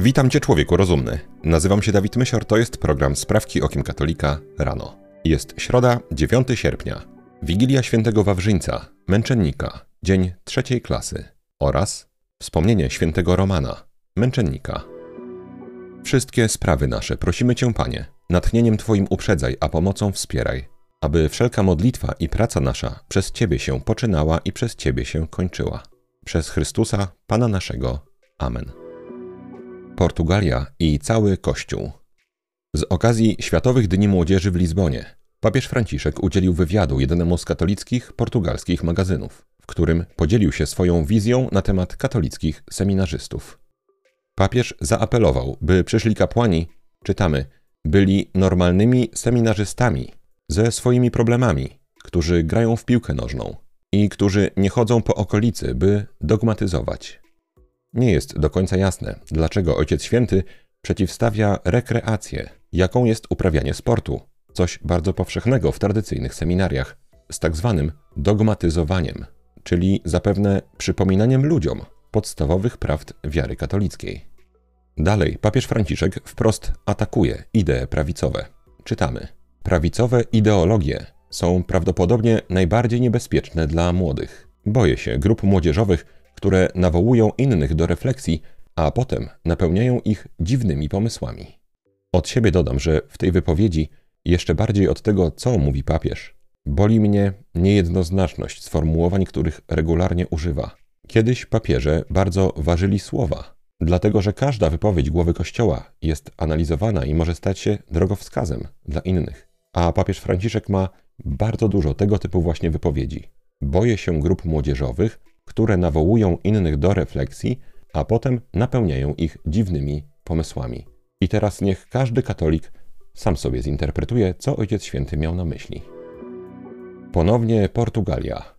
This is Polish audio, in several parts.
Witam Cię, człowieku rozumny. Nazywam się Dawid Mysior, to jest program Sprawki Okiem Katolika rano. Jest środa, 9 sierpnia. Wigilia Świętego Wawrzyńca, męczennika, dzień trzeciej klasy oraz wspomnienie Świętego Romana, męczennika. Wszystkie sprawy nasze prosimy Cię, Panie, natchnieniem Twoim uprzedzaj, a pomocą wspieraj, aby wszelka modlitwa i praca nasza przez Ciebie się poczynała i przez Ciebie się kończyła. Przez Chrystusa, Pana naszego. Amen. Portugalia i cały Kościół. Z okazji Światowych Dni Młodzieży w Lizbonie papież Franciszek udzielił wywiadu jednemu z katolickich portugalskich magazynów, w którym podzielił się swoją wizją na temat katolickich seminarzystów. Papież zaapelował, by przyszli kapłani, czytamy, byli normalnymi seminarzystami ze swoimi problemami, którzy grają w piłkę nożną i którzy nie chodzą po okolicy, by dogmatyzować. Nie jest do końca jasne, dlaczego Ojciec Święty przeciwstawia rekreację, jaką jest uprawianie sportu, coś bardzo powszechnego w tradycyjnych seminariach, z tak zwanym dogmatyzowaniem, czyli zapewne przypominaniem ludziom podstawowych prawd wiary katolickiej. Dalej papież Franciszek wprost atakuje idee prawicowe. Czytamy: Prawicowe ideologie są prawdopodobnie najbardziej niebezpieczne dla młodych. Boję się grup młodzieżowych, które nawołują innych do refleksji, a potem napełniają ich dziwnymi pomysłami. Od siebie dodam, że w tej wypowiedzi, jeszcze bardziej od tego, co mówi papież, boli mnie niejednoznaczność sformułowań, których regularnie używa. Kiedyś papieże bardzo ważyli słowa, dlatego że każda wypowiedź głowy Kościoła jest analizowana i może stać się drogowskazem dla innych. A papież Franciszek ma bardzo dużo tego typu właśnie wypowiedzi. Boję się grup młodzieżowych, które nawołują innych do refleksji, a potem napełniają ich dziwnymi pomysłami. I teraz niech każdy katolik sam sobie zinterpretuje, co Ojciec Święty miał na myśli. Ponownie Portugalia.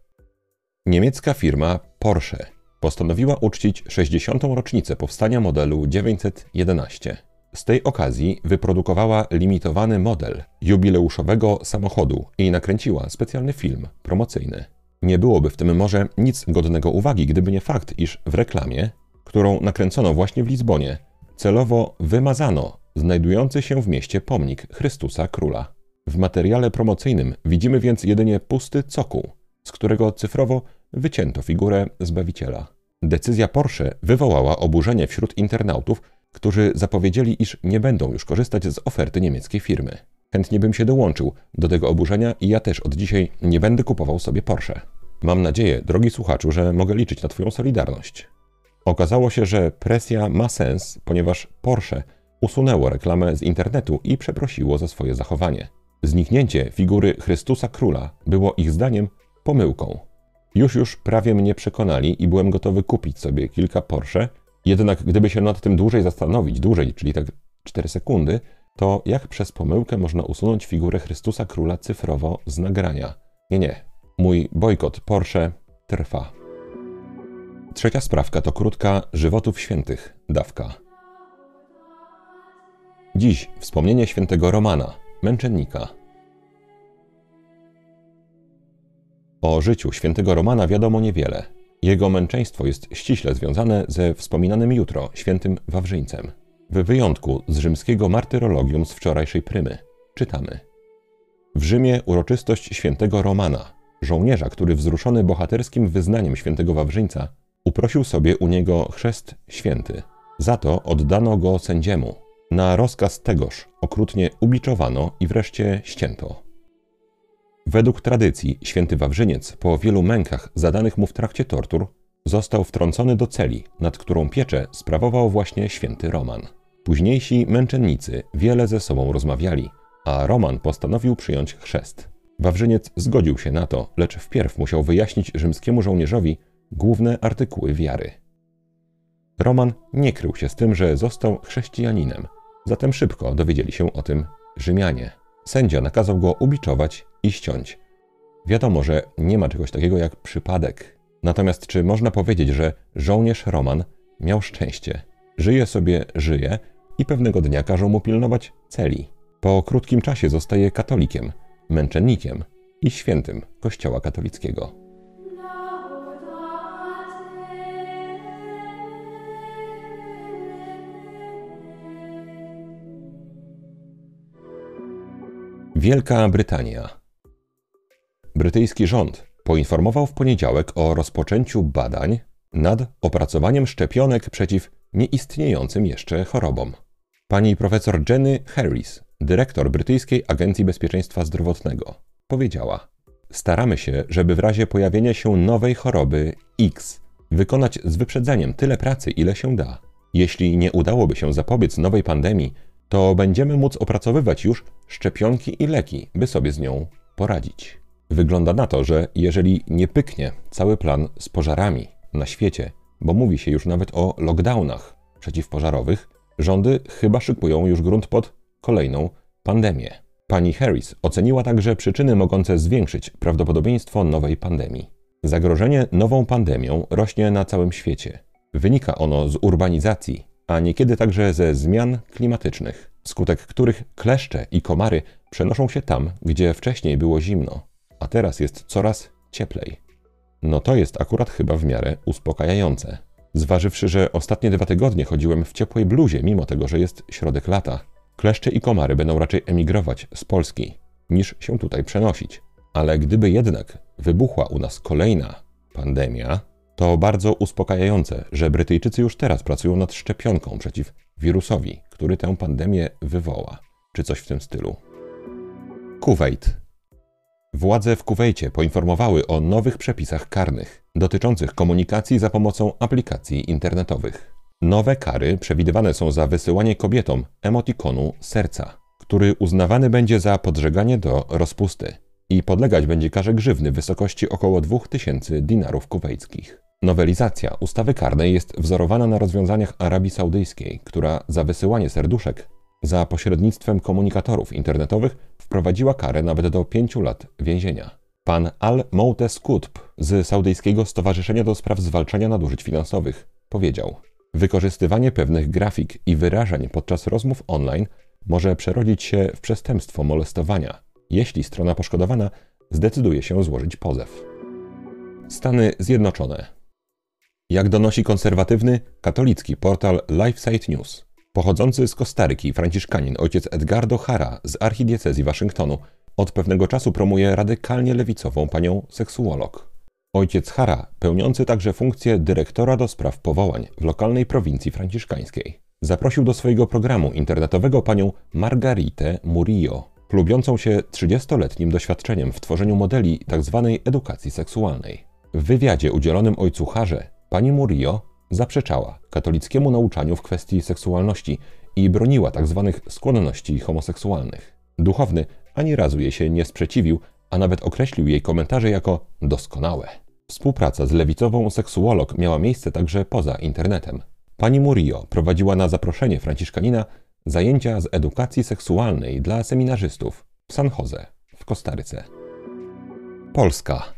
Niemiecka firma Porsche postanowiła uczcić 60. rocznicę powstania modelu 911. Z tej okazji wyprodukowała limitowany model jubileuszowego samochodu i nakręciła specjalny film promocyjny. Nie byłoby w tym może nic godnego uwagi, gdyby nie fakt, iż w reklamie, którą nakręcono właśnie w Lizbonie, celowo wymazano znajdujący się w mieście pomnik Chrystusa Króla. W materiale promocyjnym widzimy więc jedynie pusty cokół, z którego cyfrowo wycięto figurę Zbawiciela. Decyzja Porsche wywołała oburzenie wśród internautów, którzy zapowiedzieli, iż nie będą już korzystać z oferty niemieckiej firmy. Chętnie bym się dołączył do tego oburzenia i ja też od dzisiaj nie będę kupował sobie Porsche. Mam nadzieję, drogi słuchaczu, że mogę liczyć na Twoją solidarność. Okazało się, że presja ma sens, ponieważ Porsche usunęło reklamę z internetu i przeprosiło za swoje zachowanie. Zniknięcie figury Chrystusa Króla było ich zdaniem pomyłką. Już już prawie mnie przekonali i byłem gotowy kupić sobie kilka Porsche, jednak gdyby się nad tym dłużej zastanowić, dłużej, czyli tak 4 sekundy, to jak przez pomyłkę można usunąć figurę Chrystusa Króla cyfrowo z nagrania? Nie, nie. Mój bojkot Porsche trwa. Trzecia sprawka to krótka żywotów świętych dawka. Dziś wspomnienie świętego Romana, męczennika. O życiu świętego Romana wiadomo niewiele. Jego męczeństwo jest ściśle związane ze wspominanym jutro świętym Wawrzyńcem. W wyjątku z rzymskiego martyrologium z wczorajszej prymy czytamy. W Rzymie uroczystość świętego Romana, żołnierza, który wzruszony bohaterskim wyznaniem świętego Wawrzyńca, uprosił sobie u niego chrzest święty. Za to oddano go sędziemu. Na rozkaz tegoż okrutnie ubiczowano i wreszcie ścięto. Według tradycji święty Wawrzyniec po wielu mękach zadanych mu w trakcie tortur został wtrącony do celi, nad którą pieczę sprawował właśnie święty Roman. Późniejsi męczennicy wiele ze sobą rozmawiali, a Roman postanowił przyjąć chrzest. Wawrzyniec zgodził się na to, lecz wpierw musiał wyjaśnić rzymskiemu żołnierzowi główne artykuły wiary. Roman nie krył się z tym, że został chrześcijaninem, zatem szybko dowiedzieli się o tym Rzymianie. Sędzia nakazał go ubiczować i ściąć. Wiadomo, że nie ma czegoś takiego jak przypadek. Natomiast czy można powiedzieć, że żołnierz Roman miał szczęście? Żyje sobie, żyje i pewnego dnia każą mu pilnować celi. Po krótkim czasie zostaje katolikiem, męczennikiem i świętym Kościoła katolickiego. Wielka Brytania. Brytyjski rząd poinformował w poniedziałek o rozpoczęciu badań nad opracowaniem szczepionek przeciw nieistniejącym jeszcze chorobom. Pani profesor Jenny Harris, dyrektor Brytyjskiej Agencji Bezpieczeństwa Zdrowotnego, powiedziała: Staramy się, żeby w razie pojawienia się nowej choroby X wykonać z wyprzedzeniem tyle pracy, ile się da. Jeśli nie udałoby się zapobiec nowej pandemii, to będziemy móc opracowywać już szczepionki i leki, by sobie z nią poradzić. Wygląda na to, że jeżeli nie pyknie cały plan z pożarami na świecie, bo mówi się już nawet o lockdownach przeciwpożarowych, rządy chyba szykują już grunt pod kolejną pandemię. Pani Harris oceniła także przyczyny mogące zwiększyć prawdopodobieństwo nowej pandemii. Zagrożenie nową pandemią rośnie na całym świecie. Wynika ono z urbanizacji, a niekiedy także ze zmian klimatycznych, wskutek których kleszcze i komary przenoszą się tam, gdzie wcześniej było zimno, a teraz jest coraz cieplej. No to jest akurat chyba w miarę uspokajające. Zważywszy, że ostatnie dwa tygodnie chodziłem w ciepłej bluzie, mimo tego, że jest środek lata. Kleszcze i komary będą raczej emigrować z Polski, niż się tutaj przenosić. Ale gdyby jednak wybuchła u nas kolejna pandemia, to bardzo uspokajające, że Brytyjczycy już teraz pracują nad szczepionką przeciw wirusowi, który tę pandemię wywoła, czy coś w tym stylu. Kuwait. Władze w Kuwejcie poinformowały o nowych przepisach karnych dotyczących komunikacji za pomocą aplikacji internetowych. Nowe kary przewidywane są za wysyłanie kobietom emotikonu serca, który uznawany będzie za podżeganie do rozpusty i podlegać będzie karze grzywny w wysokości około 2000 dinarów kuwejskich. Nowelizacja ustawy karnej jest wzorowana na rozwiązaniach Arabii Saudyjskiej, która za wysyłanie serduszek za pośrednictwem komunikatorów internetowych wprowadziła karę nawet do 5 lat więzienia. Pan Al-Moutes Qutb z Saudyjskiego Stowarzyszenia do Spraw Zwalczania Nadużyć Finansowych powiedział: Wykorzystywanie pewnych grafik i wyrażeń podczas rozmów online może przerodzić się w przestępstwo molestowania, jeśli strona poszkodowana zdecyduje się złożyć pozew. Stany Zjednoczone jak donosi konserwatywny, katolicki portal LifeSite News, pochodzący z Kostaryki franciszkanin ojciec Edgardo Hara z archidiecezji Waszyngtonu od pewnego czasu promuje radykalnie lewicową panią seksuolog. Ojciec Hara, pełniący także funkcję dyrektora do spraw powołań w lokalnej prowincji franciszkańskiej, zaprosił do swojego programu internetowego panią Margaritę Murillo, chlubiącą się 30-letnim doświadczeniem w tworzeniu modeli tzw. Tak edukacji seksualnej. W wywiadzie udzielonym ojcu Harze Pani Murillo zaprzeczała katolickiemu nauczaniu w kwestii seksualności i broniła tzw. Tak skłonności homoseksualnych. Duchowny ani razu jej się nie sprzeciwił, a nawet określił jej komentarze jako doskonałe. Współpraca z lewicową seksuolog miała miejsce także poza internetem. Pani Murillo prowadziła na zaproszenie franciszkanina zajęcia z edukacji seksualnej dla seminarzystów w San Jose w Kostaryce. Polska.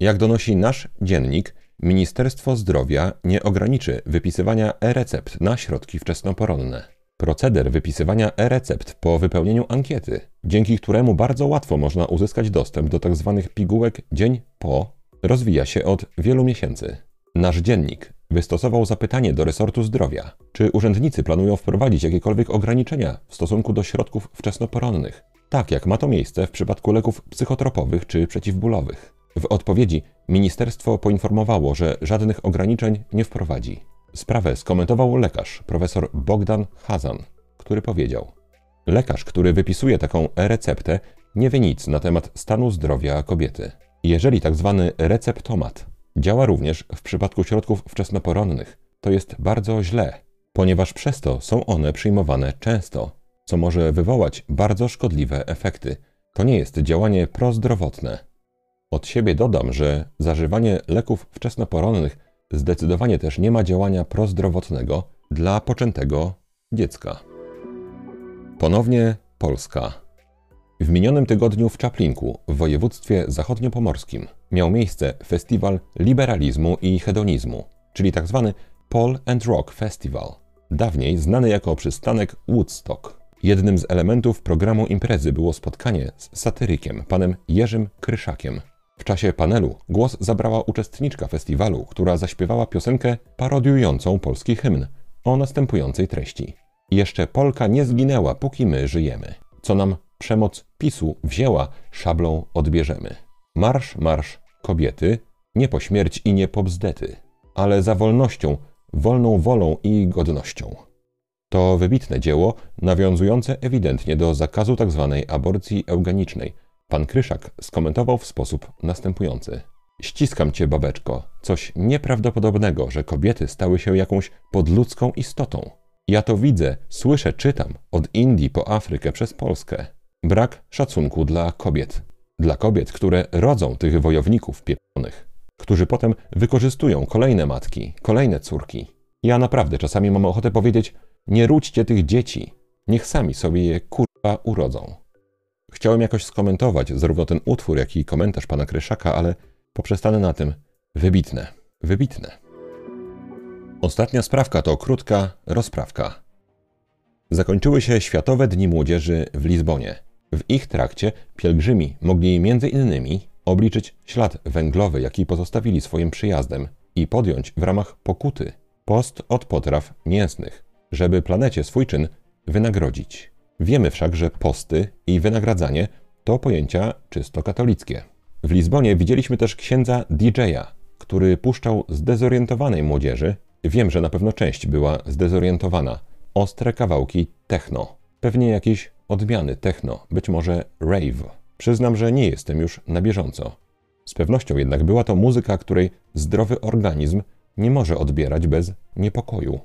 Jak donosi nasz dziennik, Ministerstwo Zdrowia nie ograniczy wypisywania e-recept na środki wczesnoporonne. Proceder wypisywania e-recept po wypełnieniu ankiety, dzięki któremu bardzo łatwo można uzyskać dostęp do tzw. Tak pigułek dzień po, rozwija się od wielu miesięcy. Nasz dziennik wystosował zapytanie do resortu zdrowia, czy urzędnicy planują wprowadzić jakiekolwiek ograniczenia w stosunku do środków wczesnoporonnych, tak jak ma to miejsce w przypadku leków psychotropowych czy przeciwbólowych. W odpowiedzi ministerstwo poinformowało, że żadnych ograniczeń nie wprowadzi. Sprawę skomentował lekarz, profesor Bogdan Hazan, który powiedział: Lekarz, który wypisuje taką e-receptę, nie wie nic na temat stanu zdrowia kobiety. Jeżeli. Tak receptomat działa również w przypadku środków wczesnoporonnych, to jest bardzo źle, ponieważ przez to są one przyjmowane często, co może wywołać bardzo szkodliwe efekty. To nie jest działanie prozdrowotne. Od siebie dodam, że zażywanie leków wczesnoporonnych zdecydowanie też nie ma działania prozdrowotnego dla poczętego dziecka. Ponownie Polska. W minionym tygodniu w Czaplinku, w województwie zachodniopomorskim, miał miejsce festiwal liberalizmu i hedonizmu, czyli tzw. Tak Pol and Rock Festival, dawniej znany jako przystanek Woodstock. Jednym z elementów programu imprezy było spotkanie z satyrykiem, panem Jerzym Kryszakiem, w czasie panelu głos zabrała uczestniczka festiwalu, która zaśpiewała piosenkę parodiującą polski hymn o następującej treści. Jeszcze Polka nie zginęła, póki my żyjemy. Co nam przemoc PiSu wzięła, szablą odbierzemy. Marsz, marsz, kobiety, nie po śmierć i nie po bzdety, ale za wolnością, wolną wolą i godnością. To wybitne dzieło, nawiązujące ewidentnie do zakazu tzw. Tak aborcji eugenicznej. Pan Kryszak skomentował w sposób następujący. Ściskam cię, babeczko. Coś nieprawdopodobnego, że kobiety stały się jakąś podludzką istotą. Ja to widzę, słyszę, czytam, od Indii po Afrykę przez Polskę. Brak szacunku dla kobiet. Dla kobiet, które rodzą tych wojowników pieprzonych, którzy potem wykorzystują kolejne matki, kolejne córki. Ja naprawdę czasami mam ochotę powiedzieć, nie ródźcie tych dzieci, niech sami sobie je kurwa urodzą. Chciałem jakoś skomentować zarówno ten utwór, jak i komentarz pana Kryszaka, ale poprzestanę na tym. Wybitne, wybitne. Ostatnia sprawka to krótka rozprawka. Zakończyły się Światowe Dni Młodzieży w Lizbonie. W ich trakcie pielgrzymi mogli między innymi obliczyć ślad węglowy, jaki pozostawili swoim przyjazdem i podjąć w ramach pokuty post od potraw mięsnych, żeby planecie swój czyn wynagrodzić. Wiemy wszak, że posty i wynagradzanie to pojęcia czysto katolickie. W Lizbonie widzieliśmy też księdza DJ-a, który puszczał zdezorientowanej młodzieży, wiem, że na pewno część była zdezorientowana, ostre kawałki techno. Pewnie jakieś odmiany techno, być może rave. Przyznam, że nie jestem już na bieżąco. Z pewnością jednak była to muzyka, której zdrowy organizm nie może odbierać bez niepokoju.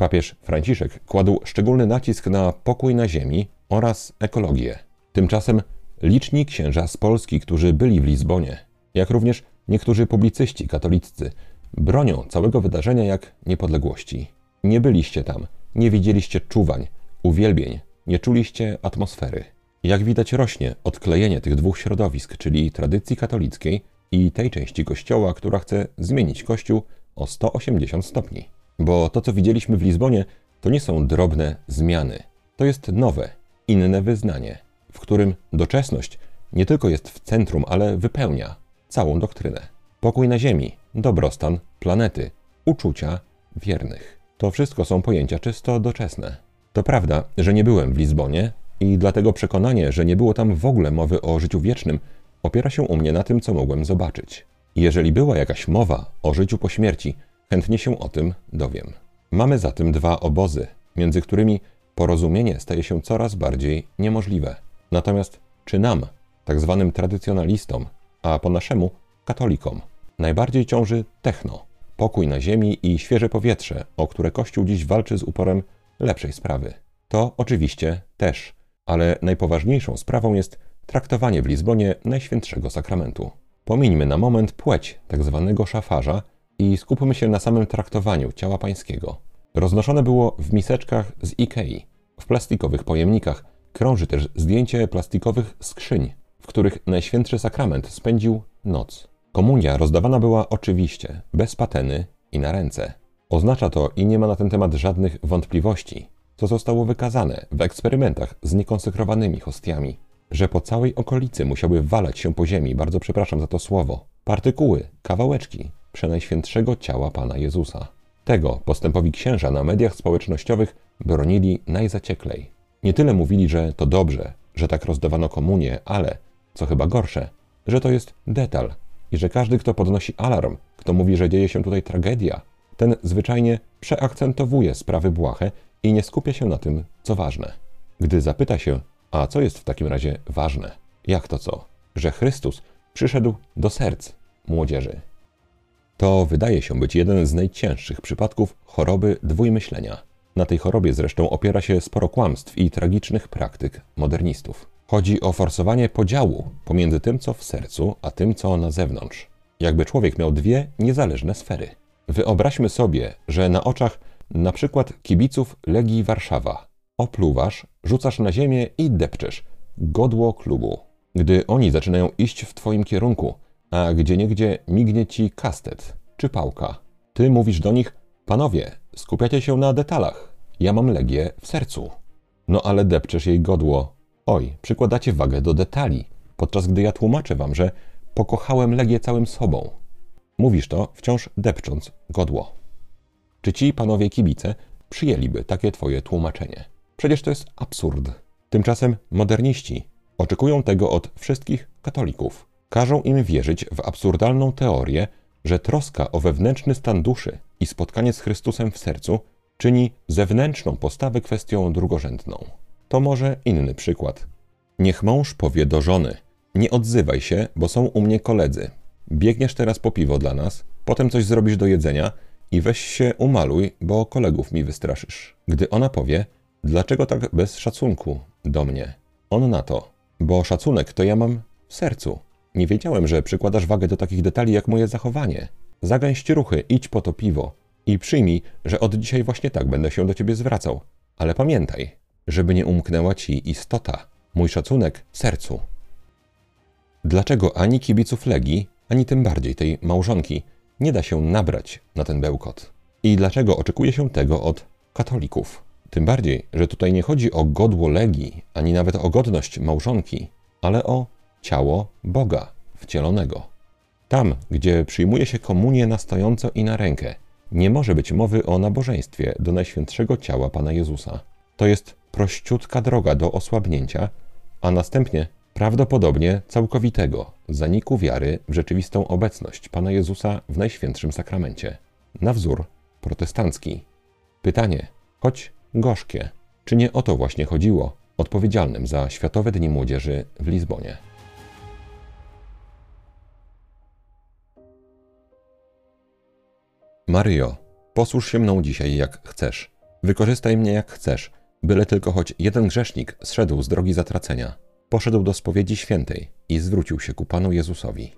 Papież Franciszek kładł szczególny nacisk na pokój na ziemi oraz ekologię. Tymczasem liczni księża z Polski, którzy byli w Lizbonie, jak również niektórzy publicyści katoliccy, bronią całego wydarzenia jak niepodległości. Nie byliście tam, nie widzieliście czuwań, uwielbień, nie czuliście atmosfery. Jak widać rośnie odklejenie tych dwóch środowisk, czyli tradycji katolickiej i tej części Kościoła, która chce zmienić Kościół o 180 stopni. Bo to, co widzieliśmy w Lizbonie, to nie są drobne zmiany. To jest nowe, inne wyznanie, w którym doczesność nie tylko jest w centrum, ale wypełnia całą doktrynę. Pokój na ziemi, dobrostan planety, uczucia wiernych. To wszystko są pojęcia czysto doczesne. To prawda, że nie byłem w Lizbonie i dlatego przekonanie, że nie było tam w ogóle mowy o życiu wiecznym, opiera się u mnie na tym, co mogłem zobaczyć. Jeżeli była jakaś mowa o życiu po śmierci, chętnie się o tym dowiem. Mamy zatem dwa obozy, między którymi porozumienie staje się coraz bardziej niemożliwe. Natomiast czy nam, tak zwanym tradycjonalistom, a po naszemu katolikom, najbardziej ciąży techno, pokój na ziemi i świeże powietrze, o które Kościół dziś walczy z uporem lepszej sprawy. To oczywiście też, ale najpoważniejszą sprawą jest traktowanie w Lizbonie Najświętszego Sakramentu. Pomińmy na moment płeć tak zwanego szafarza i skupmy się na samym traktowaniu ciała pańskiego. Roznoszone było w miseczkach z Ikei, w plastikowych pojemnikach. Krąży też zdjęcie plastikowych skrzyń, w których Najświętszy Sakrament spędził noc. Komunia rozdawana była oczywiście, bez pateny i na ręce. Oznacza to i nie ma na ten temat żadnych wątpliwości, co zostało wykazane w eksperymentach z niekonsekrowanymi hostiami, że po całej okolicy musiały walać się po ziemi, bardzo przepraszam za to słowo, partykuły, kawałeczki przenajświętszego ciała Pana Jezusa. Tego postępowi księża na mediach społecznościowych bronili najzacieklej. Nie tyle mówili, że to dobrze, że tak rozdawano komunię, ale, co chyba gorsze, że to jest detal i że każdy, kto podnosi alarm, kto mówi, że dzieje się tutaj tragedia, ten zwyczajnie przeakcentowuje sprawy błahe i nie skupia się na tym, co ważne. Gdy zapyta się, a co jest w takim razie ważne? Jak to co? Że Chrystus przyszedł do serc młodzieży. To wydaje się być jeden z najcięższych przypadków choroby dwójmyślenia. Na tej chorobie zresztą opiera się sporo kłamstw i tragicznych praktyk modernistów. Chodzi o forsowanie podziału pomiędzy tym, co w sercu, a tym, co na zewnątrz. Jakby człowiek miał dwie niezależne sfery. Wyobraźmy sobie, że na oczach na przykład kibiców Legii Warszawa opluwasz, rzucasz na ziemię i depczesz godło klubu. Gdy oni zaczynają iść w twoim kierunku, a gdzieniegdzie mignie ci kastet czy pałka, ty mówisz do nich, panowie, skupiacie się na detalach, ja mam Legię w sercu. No ale depczesz jej godło. Oj, przykładacie wagę do detali, podczas gdy ja tłumaczę wam, że pokochałem Legię całym sobą. Mówisz to wciąż depcząc godło. Czy ci panowie kibice przyjęliby takie twoje tłumaczenie? Przecież to jest absurd. Tymczasem moderniści oczekują tego od wszystkich katolików. Każą im wierzyć w absurdalną teorię, że troska o wewnętrzny stan duszy i spotkanie z Chrystusem w sercu czyni zewnętrzną postawę kwestią drugorzędną. To może inny przykład. Niech mąż powie do żony: Nie odzywaj się, bo są u mnie koledzy. Biegniesz teraz po piwo dla nas, potem coś zrobisz do jedzenia i weź się umaluj, bo kolegów mi wystraszysz. Gdy ona powie: Dlaczego tak bez szacunku do mnie? On na to: Bo szacunek to ja mam w sercu. Nie wiedziałem, że przykładasz wagę do takich detali jak moje zachowanie. Zagęść ruchy, idź po to piwo i przyjmij, że od dzisiaj właśnie tak będę się do ciebie zwracał. Ale pamiętaj, żeby nie umknęła ci istota, mój szacunek sercu. Dlaczego ani kibiców Legii, ani tym bardziej tej małżonki nie da się nabrać na ten bełkot? I dlaczego oczekuje się tego od katolików? Tym bardziej, że tutaj nie chodzi o godło Legii, ani nawet o godność małżonki, ale o ciało Boga wcielonego. Tam, gdzie przyjmuje się komunię na stojąco i na rękę, nie może być mowy o nabożeństwie do najświętszego ciała Pana Jezusa. To jest prościutka droga do osłabnięcia, a następnie prawdopodobnie całkowitego zaniku wiary w rzeczywistą obecność Pana Jezusa w Najświętszym Sakramencie. Na wzór protestancki. Pytanie, choć gorzkie, czy nie o to właśnie chodziło odpowiedzialnym za Światowe Dni Młodzieży w Lizbonie? Maryjo, posłuż się mną dzisiaj jak chcesz. Wykorzystaj mnie jak chcesz, byle tylko choć jeden grzesznik zszedł z drogi zatracenia, poszedł do spowiedzi świętej i zwrócił się ku Panu Jezusowi.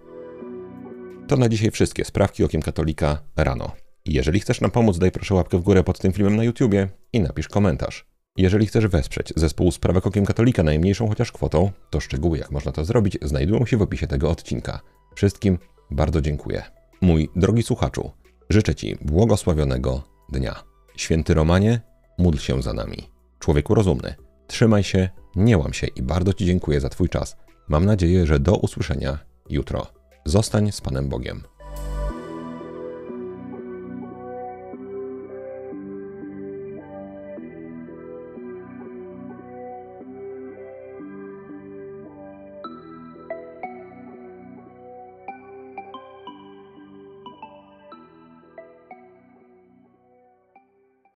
To na dzisiaj wszystkie sprawki okiem katolika rano. Jeżeli chcesz nam pomóc, daj proszę łapkę w górę pod tym filmem na YouTubie i napisz komentarz. Jeżeli chcesz wesprzeć zespół Sprawek Okiem Katolika najmniejszą chociaż kwotą, to szczegóły jak można to zrobić znajdują się w opisie tego odcinka. Wszystkim bardzo dziękuję. Mój drogi słuchaczu, życzę Ci błogosławionego dnia. Święty Romanie, módl się za nami. Człowieku rozumny, trzymaj się, nie łam się i bardzo Ci dziękuję za Twój czas. Mam nadzieję, że do usłyszenia jutro. Zostań z Panem Bogiem.